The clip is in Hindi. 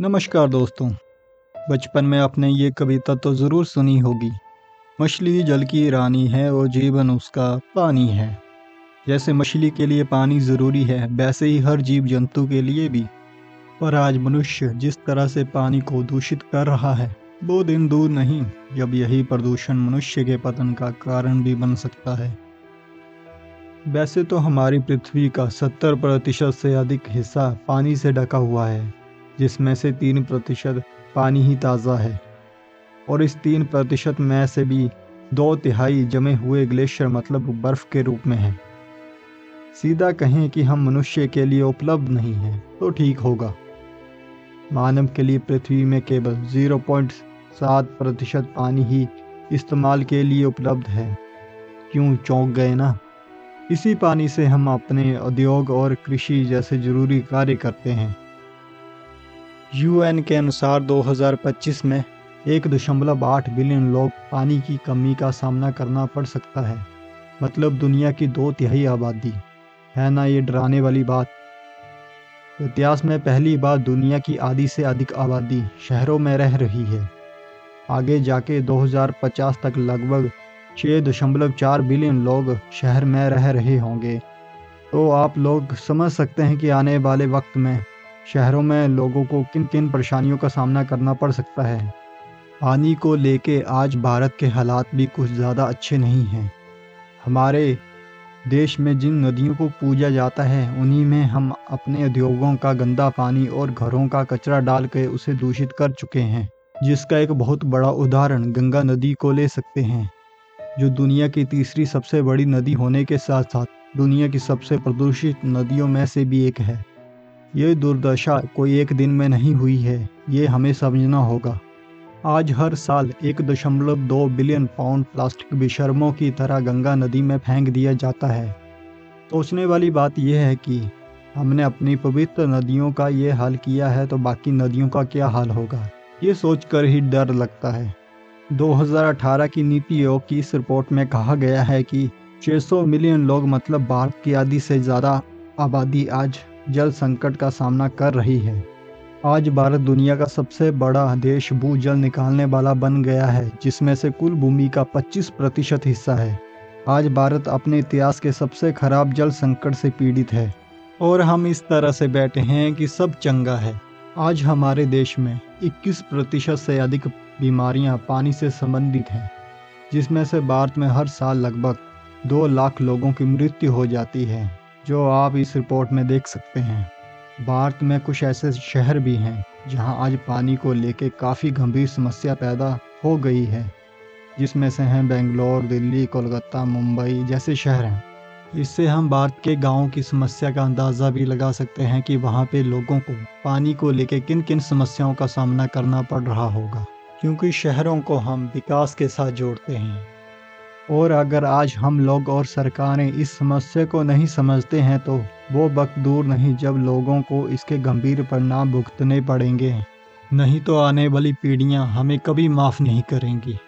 नमस्कार दोस्तों। बचपन में आपने ये कविता तो ज़रूर सुनी होगी। मछली जल की रानी है और जीवन उसका पानी है। जैसे मछली के लिए पानी ज़रूरी है, वैसे ही हर जीव जंतु के लिए भी। पर आज मनुष्य जिस तरह से पानी को दूषित कर रहा है, वो दिन दूर नहीं, जब यही प्रदूषण मनुष्य के पतन का कारण भी बन सकता है। वैसे तो हमारी पृथ्वी का 70 प्रतिशत से अधिक हिस्सा पानी से ढका हुआ है। जिसमें से तीन प्रतिशत पानी ही ताज़ा है। और इस तीन प्रतिशत में से भी दो तिहाई जमे हुए ग्लेशियर मतलब बर्फ़ के रूप में है। सीधा कहें कि हम मनुष्य के लिए उपलब्ध नहीं हैं तो ठीक होगा। मानव के लिए पृथ्वी में केवल 0.7 प्रतिशत पानी ही इस्तेमाल के लिए उपलब्ध है। क्यों चौंक गए ना? इसी पानी से हम अपने उद्योग और कृषि जैसे ज़रूरी कार्य करते हैं। यूएन के अनुसार 2025 में एक दशमलव आठ बिलियन लोग पानी की कमी का सामना करना पड़ सकता है। मतलब दुनिया की दो तिहाई आबादी। है ना ये डराने वाली बात? इतिहास में पहली बार दुनिया की आधी से अधिक आबादी शहरों में रह रही है। आगे जाके 2050 तक लगभग छः दशमलव चार बिलियन लोग शहर में रह रहे होंगे। तो आप लोग समझ सकते हैं कि आने वाले वक्त में शहरों में लोगों को किन किन परेशानियों का सामना करना पड़ सकता है? पानी को लेके आज भारत के हालात भी कुछ ज़्यादा अच्छे नहीं हैं। हमारे देश में जिन नदियों को पूजा जाता है, उन्हीं में हम अपने उद्योगों का गंदा पानी और घरों का कचरा डाल के उसे दूषित कर चुके हैं, जिसका एक बहुत बड़ा उदाहरण गंगा नदी को ले सकते हैं, जो दुनिया की तीसरी सबसे बड़ी नदी होने के साथ साथ दुनिया की सबसे प्रदूषित नदियों में से भी एक है। ये दुर्दशा कोई एक दिन में नहीं हुई है, ये हमें समझना होगा। आज हर साल एक दशमलव दो बिलियन पाउंड प्लास्टिक बेशर्मों की तरह गंगा नदी में फेंक दिया जाता है। सोचने वाली बात यह है कि हमने अपनी पवित्र नदियों का ये हाल किया है तो बाकी नदियों का क्या हाल होगा? ये सोचकर ही डर लगता है। 2018 की नीति आयोग की इस रिपोर्ट में कहा गया है कि 600 मिलियन लोग मतलब भारत की आधी से ज़्यादा आबादी आज जल संकट का सामना कर रही है। आज भारत दुनिया का सबसे बड़ा देश भू जल निकालने वाला बन गया है, जिसमें से कुल भूमि का 25 प्रतिशत हिस्सा है। आज भारत अपने इतिहास के सबसे खराब जल संकट से पीड़ित है। और हम इस तरह से बैठे हैं कि सब चंगा है। आज हमारे देश में 21 प्रतिशत से अधिक बीमारियाँ पानी से संबंधित हैं, जिसमें से भारत में हर साल लगभग दो लाख लोगों की मृत्यु हो जाती है। जो आप इस रिपोर्ट में देख सकते हैं। भारत में कुछ ऐसे शहर भी हैं, जहाँ आज पानी को लेकर काफ़ी गंभीर समस्या पैदा हो गई है, जिसमें से हैं बेंगलोर, दिल्ली, कोलकाता, मुंबई जैसे शहर हैं। इससे हम भारत के गाँव की समस्या का अंदाज़ा भी लगा सकते हैं कि वहाँ पे लोगों को पानी को लेकर किन किन समस्याओं का सामना करना पड़ रहा होगा, क्योंकि शहरों को हम विकास के साथ जोड़ते हैं। और अगर आज हम लोग और सरकारें इस समस्या को नहीं समझते हैं तो वो वक्त दूर नहीं जब लोगों को इसके गंभीर परिणाम भुगतने पड़ेंगे। नहीं तो आने वाली पीढ़ियाँ हमें कभी माफ़ नहीं करेंगी।